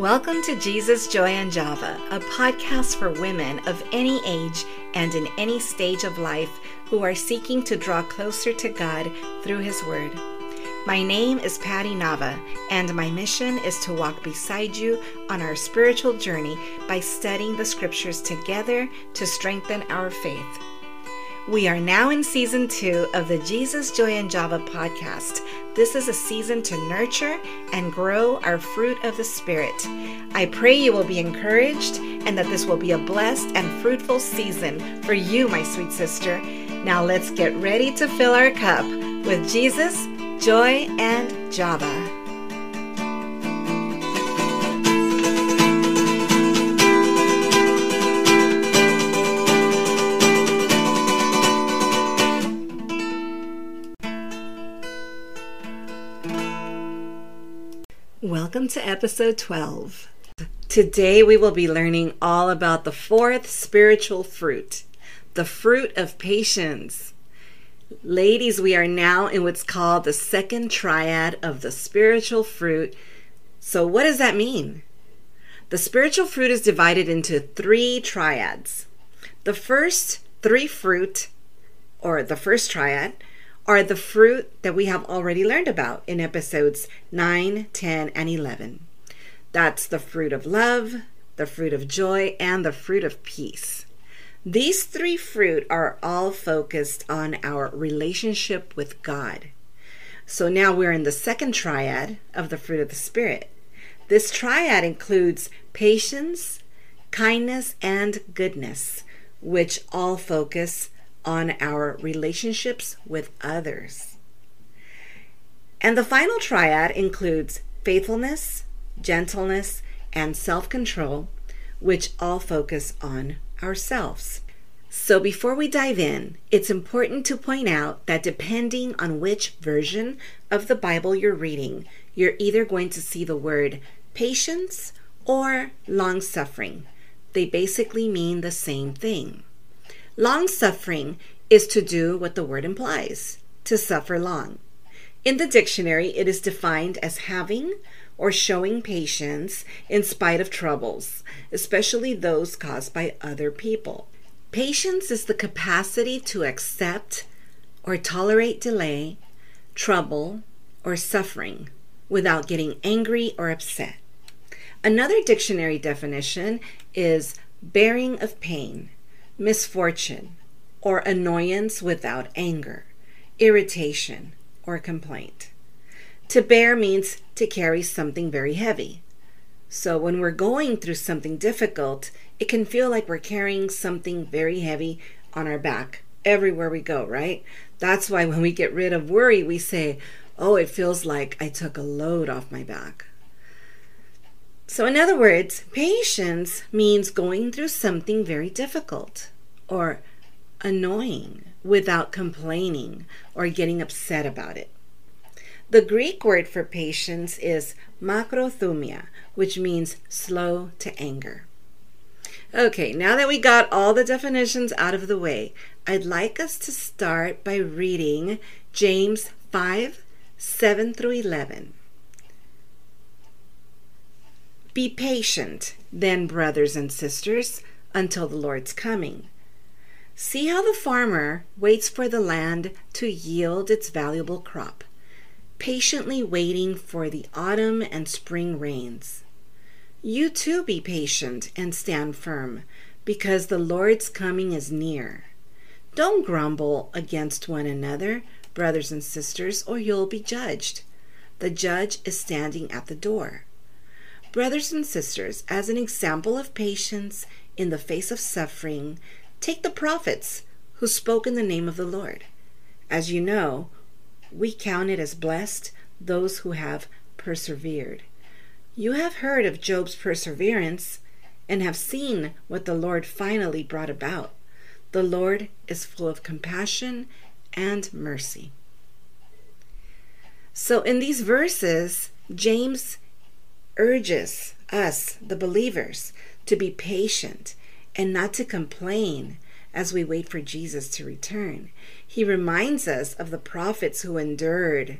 Welcome to Jesus, Joy, and Java, a podcast for women of any age and in any stage of life who are seeking to draw closer to God through His Word. My name is Paty Nava, and my mission is to walk beside you on our spiritual journey by studying the scriptures together to strengthen our faith. We are now in season two of the Jesus, Joy, and Java podcast. This is a season to nurture and grow our fruit of the Spirit. I pray you will be encouraged and that this will be a blessed and fruitful season for you, my sweet sister. Now let's get ready to fill our cup with Jesus, Joy, and Java. Welcome to episode 12. Today we will be learning all about the fourth spiritual fruit, the fruit of patience. Ladies, we are now in what's called the second triad of the spiritual fruit. So, what does that mean? The spiritual fruit is divided into three triads. The first three fruit, or the first triad, are the fruit that we have already learned about in episodes 9, 10, and 11. That's the fruit of love, the fruit of joy, and the fruit of peace. These three fruit are all focused on our relationship with God. So now we're in the second triad of the fruit of the Spirit. This triad includes patience, kindness, and goodness, which all focus on our relationships with others. And the final triad includes faithfulness, gentleness, and self control, which all focus on ourselves. So, before we dive in, it's important to point out that depending on which version of the Bible you're reading, you're either going to see the word patience or long suffering. They basically mean the same thing. Long suffering is to do what the word implies to suffer long. In the dictionary, it is defined as having or showing patience in spite of troubles, especially those caused by other people. Patience is the capacity to accept or tolerate delay, trouble, or suffering without getting angry or upset. Another dictionary definition is bearing of pain misfortune, or annoyance without anger, irritation, or complaint. To bear means to carry something very heavy. So when we're going through something difficult, it can feel like we're carrying something very heavy on our back everywhere we go, right? That's why when we get rid of worry, we say, Oh, it feels like I took a load off my back. So, in other words, patience means going through something very difficult or annoying without complaining or getting upset about it. The Greek word for patience is makrothumia, which means slow to anger. Okay, now that we got all the definitions out of the way, I'd like us to start by reading James 5 7 through 11. Be patient, then, brothers and sisters, until the Lord's coming. See how the farmer waits for the land to yield its valuable crop, patiently waiting for the autumn and spring rains. You too be patient and stand firm, because the Lord's coming is near. Don't grumble against one another, brothers and sisters, or you'll be judged. The judge is standing at the door. Brothers and sisters, as an example of patience in the face of suffering, take the prophets who spoke in the name of the Lord. As you know, we count it as blessed those who have persevered. You have heard of Job's perseverance and have seen what the Lord finally brought about. The Lord is full of compassion and mercy. So, in these verses, James urges us, the believers, to be patient and not to complain as we wait for Jesus to return. He reminds us of the prophets who endured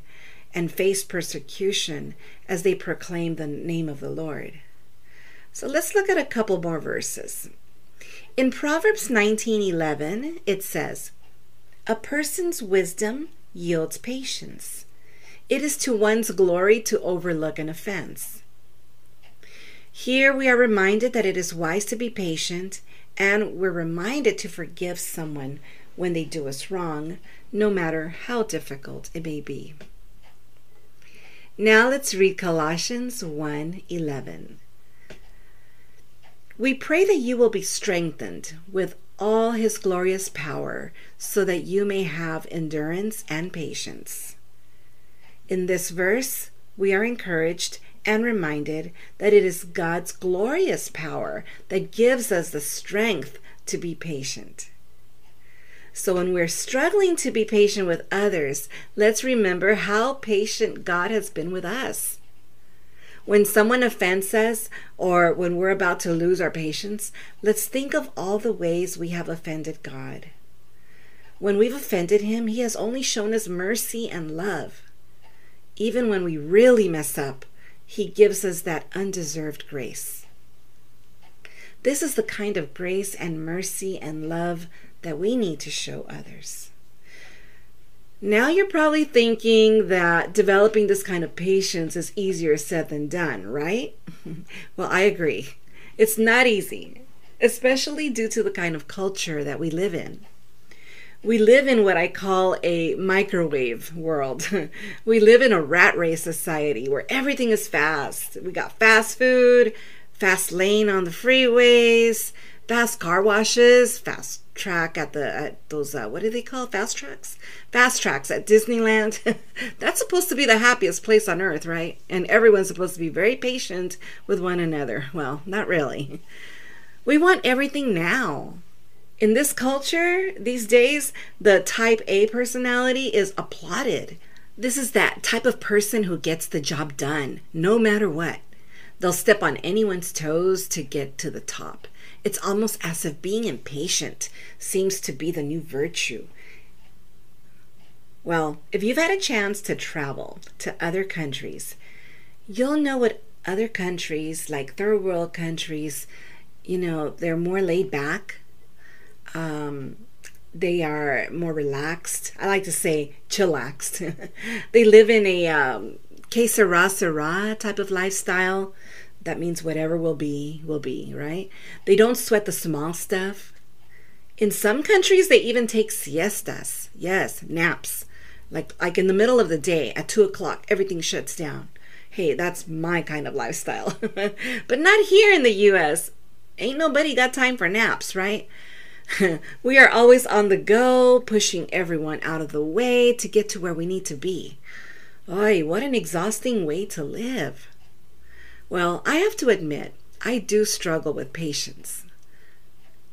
and faced persecution as they proclaimed the name of the Lord. So let's look at a couple more verses. In Proverbs 19:11, it says, "A person's wisdom yields patience. It is to one's glory to overlook an offense." Here we are reminded that it is wise to be patient, and we're reminded to forgive someone when they do us wrong, no matter how difficult it may be. Now let's read Colossians 1:11. We pray that you will be strengthened with all his glorious power so that you may have endurance and patience. In this verse, we are encouraged and reminded that it is God's glorious power that gives us the strength to be patient. So when we're struggling to be patient with others, let's remember how patient God has been with us. When someone offends us or when we're about to lose our patience, let's think of all the ways we have offended God. When we've offended Him, He has only shown us mercy and love. Even when we really mess up, He gives us that undeserved grace. This is the kind of grace and mercy and love that we need to show others. Now you're probably thinking that developing this kind of patience is easier said than done, right? well, I agree. It's not easy, especially due to the kind of culture that we live in. We live in what I call a microwave world. we live in a rat race society where everything is fast. We got fast food, fast lane on the freeways, fast car washes, fast track at the at those uh, what do they call fast tracks? Fast tracks at Disneyland. That's supposed to be the happiest place on earth, right? And everyone's supposed to be very patient with one another. Well, not really. We want everything now. In this culture these days, the type A personality is applauded. This is that type of person who gets the job done no matter what. They'll step on anyone's toes to get to the top. It's almost as if being impatient seems to be the new virtue. Well, if you've had a chance to travel to other countries, you'll know what other countries, like third world countries, you know, they're more laid back. Um, they are more relaxed. I like to say chillaxed. they live in a um, que sera, sera type of lifestyle that means whatever will be, will be, right? They don't sweat the small stuff. In some countries, they even take siestas. Yes, naps. Like, like in the middle of the day at two o'clock, everything shuts down. Hey, that's my kind of lifestyle. but not here in the US. Ain't nobody got time for naps, right? we are always on the go, pushing everyone out of the way to get to where we need to be. Oy, what an exhausting way to live. Well, I have to admit, I do struggle with patience.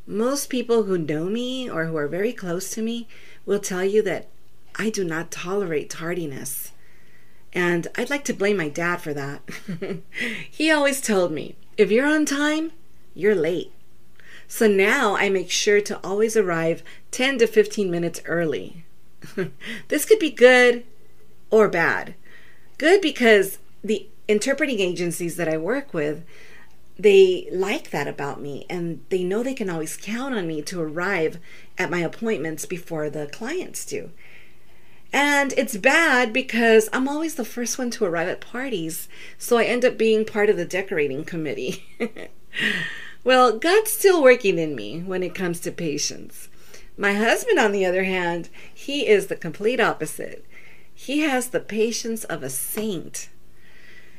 Most people who know me or who are very close to me will tell you that I do not tolerate tardiness. And I'd like to blame my dad for that. he always told me, if you're on time, you're late. So now I make sure to always arrive 10 to 15 minutes early. this could be good or bad. Good because the interpreting agencies that I work with, they like that about me and they know they can always count on me to arrive at my appointments before the clients do. And it's bad because I'm always the first one to arrive at parties, so I end up being part of the decorating committee. well, God's still working in me when it comes to patience. My husband, on the other hand, he is the complete opposite. He has the patience of a saint.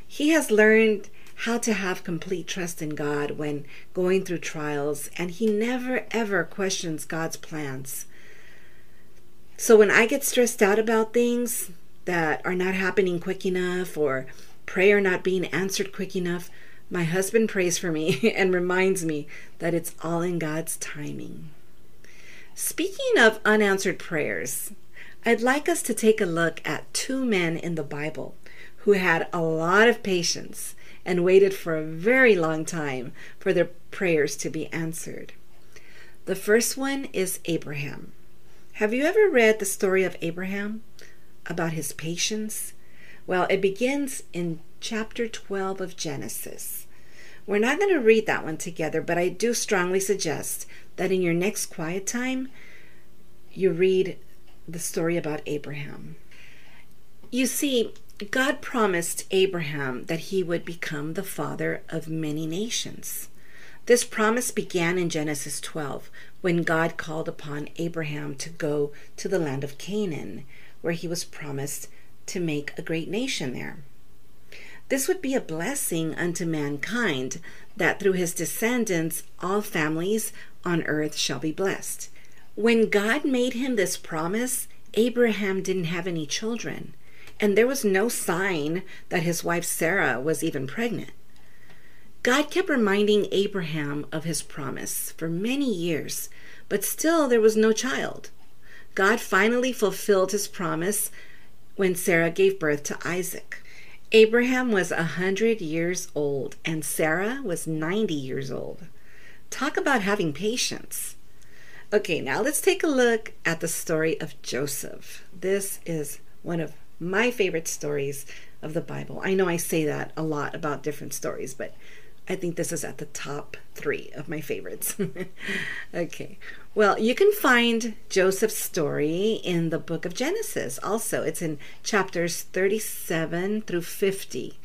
He has learned how to have complete trust in God when going through trials, and he never ever questions God's plans. So when I get stressed out about things that are not happening quick enough or prayer not being answered quick enough, my husband prays for me and reminds me that it's all in God's timing. Speaking of unanswered prayers, I'd like us to take a look at two men in the Bible who had a lot of patience and waited for a very long time for their prayers to be answered. The first one is Abraham. Have you ever read the story of Abraham about his patience? Well, it begins in chapter 12 of Genesis We're not going to read that one together, but I do strongly suggest that in your next quiet time, you read the story about Abraham. You see, God promised Abraham that he would become the father of many nations. This promise began in Genesis 12 when God called upon Abraham to go to the land of Canaan, where he was promised to make a great nation there. This would be a blessing unto mankind, that through his descendants all families on earth shall be blessed. When God made him this promise, Abraham didn't have any children, and there was no sign that his wife Sarah was even pregnant. God kept reminding Abraham of his promise for many years, but still there was no child. God finally fulfilled his promise when Sarah gave birth to Isaac. Abraham was a hundred years old and Sarah was 90 years old. Talk about having patience. Okay, now let's take a look at the story of Joseph. This is one of my favorite stories of the Bible. I know I say that a lot about different stories, but I think this is at the top three of my favorites. okay. Well, you can find Joseph's story in the book of Genesis also. It's in chapters 37 through 50.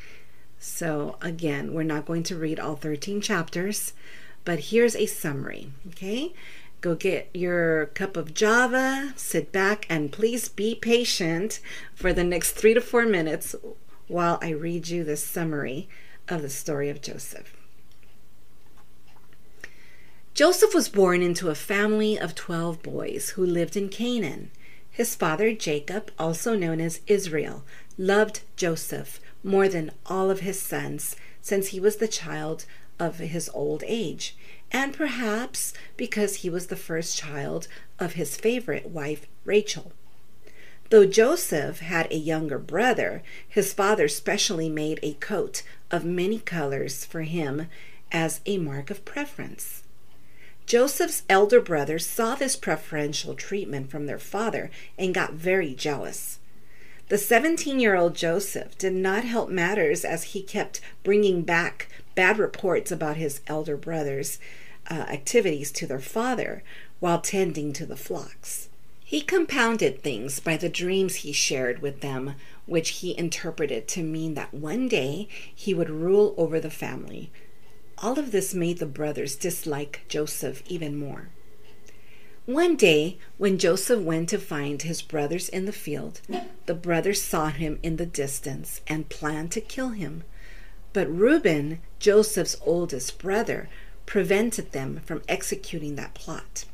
So, again, we're not going to read all 13 chapters, but here's a summary. Okay. Go get your cup of Java, sit back, and please be patient for the next three to four minutes while I read you this summary of the story of Joseph. Joseph was born into a family of 12 boys who lived in Canaan. His father, Jacob, also known as Israel, loved Joseph more than all of his sons since he was the child of his old age, and perhaps because he was the first child of his favorite wife, Rachel. Though Joseph had a younger brother, his father specially made a coat of many colors for him as a mark of preference. Joseph's elder brothers saw this preferential treatment from their father and got very jealous. The 17 year old Joseph did not help matters as he kept bringing back bad reports about his elder brothers' uh, activities to their father while tending to the flocks. He compounded things by the dreams he shared with them, which he interpreted to mean that one day he would rule over the family. All of this made the brothers dislike Joseph even more. One day, when Joseph went to find his brothers in the field, the brothers saw him in the distance and planned to kill him. But Reuben, Joseph's oldest brother, prevented them from executing that plot.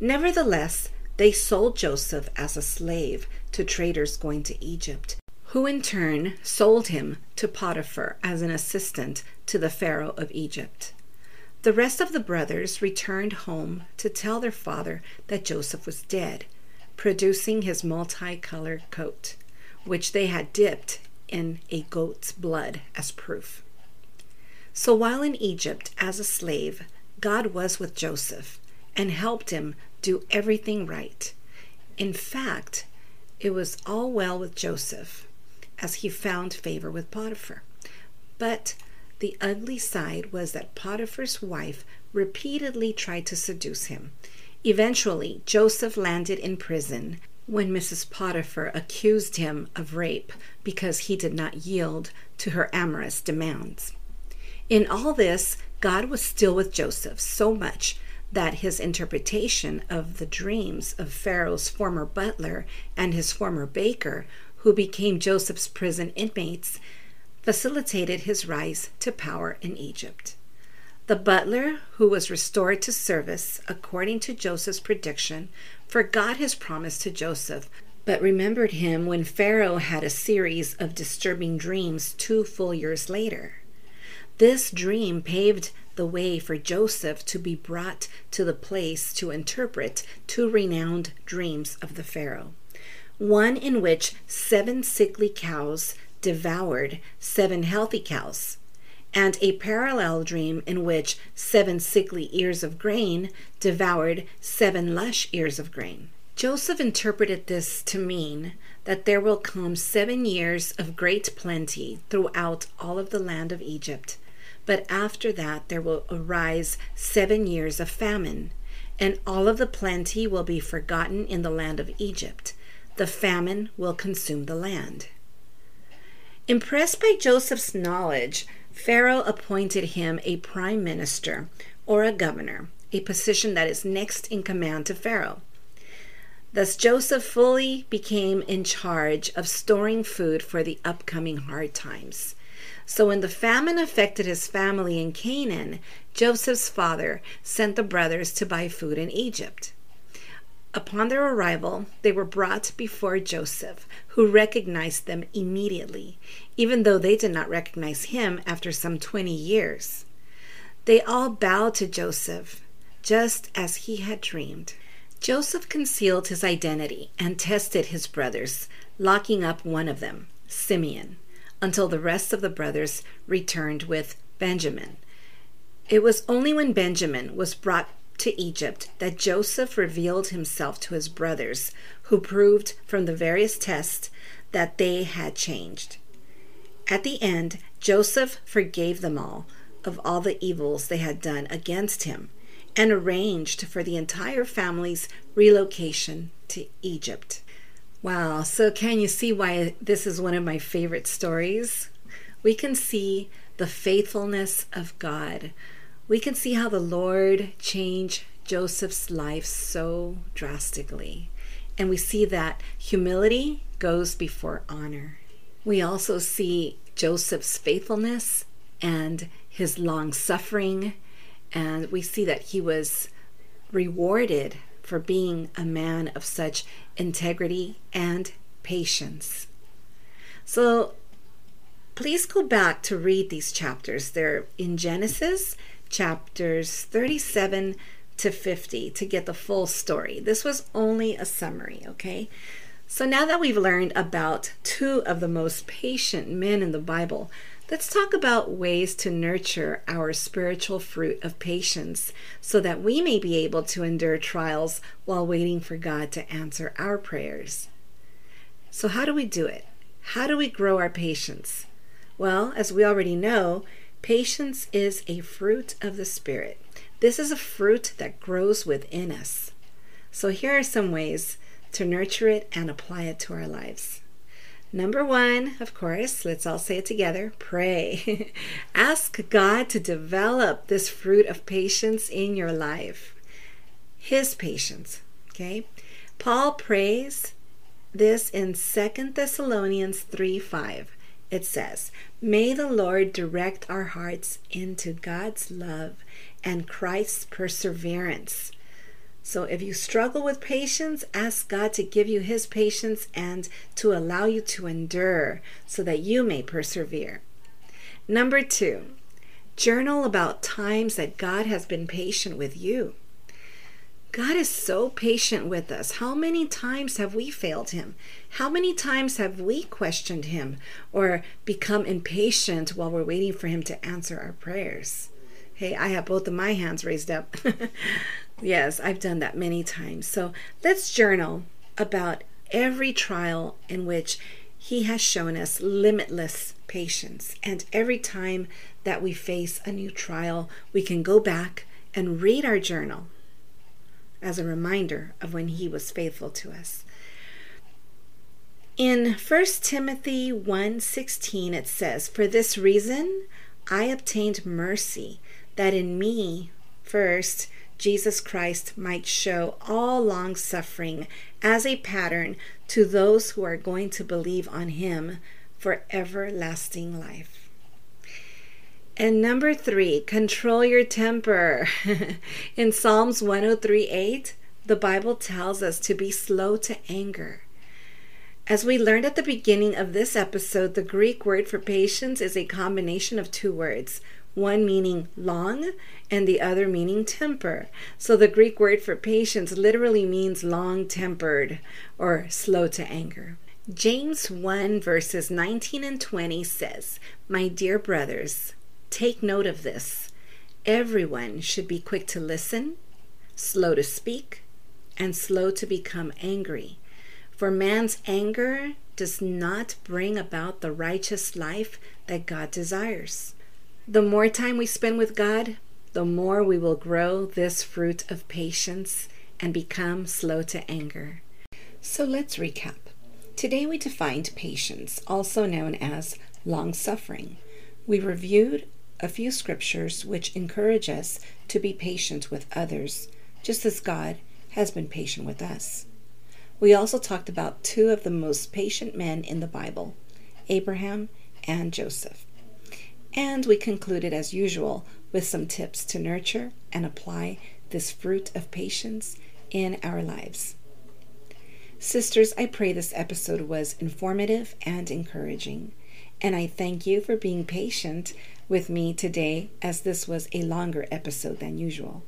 Nevertheless, they sold Joseph as a slave to traders going to Egypt, who in turn sold him to Potiphar as an assistant to the Pharaoh of Egypt. The rest of the brothers returned home to tell their father that Joseph was dead, producing his multicolored coat, which they had dipped in a goat's blood as proof. So while in Egypt as a slave, God was with Joseph and helped him do everything right. In fact, it was all well with Joseph as he found favor with Potiphar. But the ugly side was that Potiphar's wife repeatedly tried to seduce him. Eventually, Joseph landed in prison when Mrs. Potiphar accused him of rape because he did not yield to her amorous demands. In all this, God was still with Joseph so much that his interpretation of the dreams of Pharaoh's former butler and his former baker, who became Joseph's prison inmates, facilitated his rise to power in Egypt. The butler, who was restored to service according to Joseph's prediction, forgot his promise to Joseph, but remembered him when Pharaoh had a series of disturbing dreams two full years later. This dream paved the way for Joseph to be brought to the place to interpret two renowned dreams of the Pharaoh. One in which seven sickly cows devoured seven healthy cows, and a parallel dream in which seven sickly ears of grain devoured seven lush ears of grain. Joseph interpreted this to mean that there will come seven years of great plenty throughout all of the land of Egypt But after that there will arise seven years of famine, and all of the plenty will be forgotten in the land of Egypt. The famine will consume the land. Impressed by Joseph's knowledge, Pharaoh appointed him a prime minister or a governor, a position that is next in command to Pharaoh. Thus, Joseph fully became in charge of storing food for the upcoming hard times. So, when the famine affected his family in Canaan, Joseph's father sent the brothers to buy food in Egypt. Upon their arrival, they were brought before Joseph, who recognized them immediately, even though they did not recognize him after some 20 years. They all bowed to Joseph, just as he had dreamed. Joseph concealed his identity and tested his brothers, locking up one of them, Simeon, until the rest of the brothers returned with Benjamin. It was only when Benjamin was brought to Egypt that Joseph revealed himself to his brothers, who proved from the various tests that they had changed. At the end, Joseph forgave them all of all the evils they had done against him and arranged for the entire family's relocation to Egypt. Wow, so can you see why this is one of my favorite stories? We can see the faithfulness of God we can see how the Lord changed Joseph's life so drastically. And we see that humility goes before honor. We also see Joseph's faithfulness and his long suffering. And we see that he was rewarded for being a man of such integrity and patience. So please go back to read these chapters. They're in Genesis chapters 37 to 50 to get the full story. This was only a summary, okay? So now that we've learned about two of the most patient men in the Bible, let's talk about ways to nurture our spiritual fruit of patience so that we may be able to endure trials while waiting for God to answer our prayers. So, how do we do it? How do we grow our patience? Well, as we already know, Patience is a fruit of the Spirit. This is a fruit that grows within us. So, here are some ways to nurture it and apply it to our lives. Number one, of course, let's all say it together pray. Ask God to develop this fruit of patience in your life. His patience, okay? Paul prays this in Second Thessalonians 3 5 it says, May the Lord direct our hearts into God's love and Christ's perseverance. So if you struggle with patience, ask God to give you his patience and to allow you to endure so that you may persevere. Number two, journal about times that God has been patient with you. God is so patient with us. How many times have we failed Him? How many times have we questioned Him or become impatient while we're waiting for Him to answer our prayers? Hey, I have both of my hands raised up. yes, I've done that many times. So let's journal about every trial in which He has shown us limitless patience. And every time that we face a new trial, we can go back and read our journal as a reminder of when he was faithful to us. In 1 Timothy 1:16 it says, "For this reason I obtained mercy, that in me first Jesus Christ might show all long suffering as a pattern to those who are going to believe on him for everlasting life." And number three, control your temper. In Psalms 103 8, the Bible tells us to be slow to anger. As we learned at the beginning of this episode, the Greek word for patience is a combination of two words, one meaning long and the other meaning temper. So the Greek word for patience literally means long tempered or slow to anger. James 1 verses 19 and 20 says, My dear brothers, Take note of this. Everyone should be quick to listen, slow to speak, and slow to become angry. For man's anger does not bring about the righteous life that God desires. The more time we spend with God, the more we will grow this fruit of patience and become slow to anger. So let's recap. Today we defined patience, also known as long suffering. We reviewed a few scriptures which encourage us to be patient with others, just as God has been patient with us. We also talked about two of the most patient men in the Bible, Abraham and Joseph. And we concluded, as usual, with some tips to nurture and apply this fruit of patience in our lives. Sisters, I pray this episode was informative and encouraging. And I thank you for being patient with me today, as this was a longer episode than usual.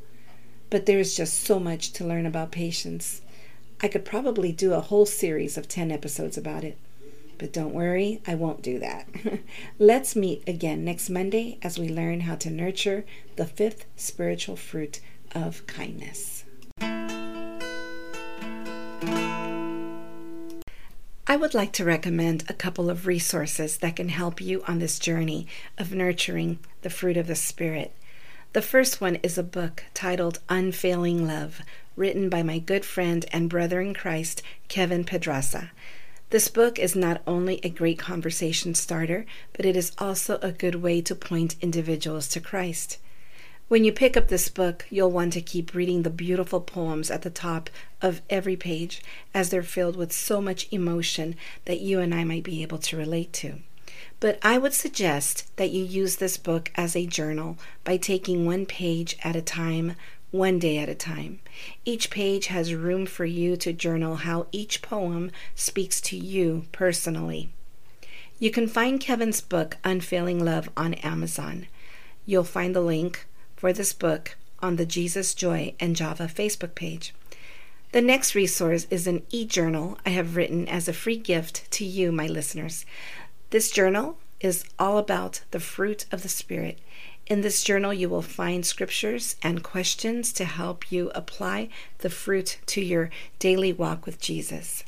But there is just so much to learn about patience. I could probably do a whole series of 10 episodes about it. But don't worry, I won't do that. Let's meet again next Monday as we learn how to nurture the fifth spiritual fruit of kindness. I would like to recommend a couple of resources that can help you on this journey of nurturing the fruit of the Spirit. The first one is a book titled Unfailing Love, written by my good friend and brother in Christ, Kevin Pedraza. This book is not only a great conversation starter, but it is also a good way to point individuals to Christ. When you pick up this book, you'll want to keep reading the beautiful poems at the top of every page, as they're filled with so much emotion that you and I might be able to relate to. But I would suggest that you use this book as a journal by taking one page at a time, one day at a time. Each page has room for you to journal how each poem speaks to you personally. You can find Kevin's book, Unfailing Love, on Amazon. You'll find the link for this book on the Jesus Joy and Java Facebook page. The next resource is an e journal I have written as a free gift to you, my listeners. This journal is all about the fruit of the Spirit in this journal, you will find scriptures and questions to help you apply the fruit to your daily walk with Jesus.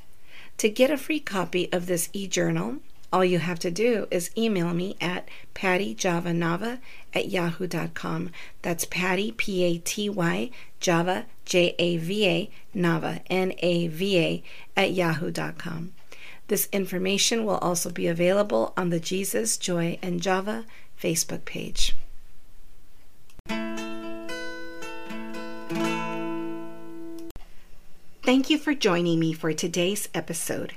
To get a free copy of this e journal, all you have to do is email me at patyjavanava at yahoo.com. That's Paty, P A T Y, Java, J A V A, Nava, N A V A, at yahoo.com. This information will also be available on the Jesus, Joy, and Java Facebook page. Thank you for joining me for today's episode.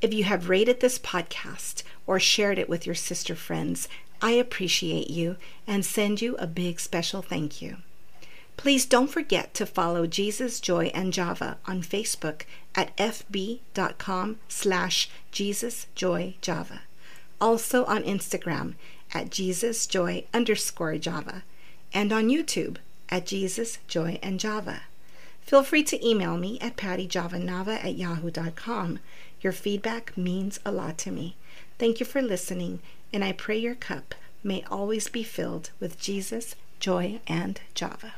If you have rated this podcast or shared it with your sister friends, I appreciate you and send you a big special thank you. Please don't forget to follow Jesus Joy and Java on Facebook at fb.com slash jesusjoyjava. Also on Instagram at jesusjoy underscore java and on YouTube at Jesus Joy and Java. Feel free to email me at patyjavanava at yahoo.com. Your feedback means a lot to me. Thank you for listening, and I pray your cup may always be filled with Jesus, joy, and Java.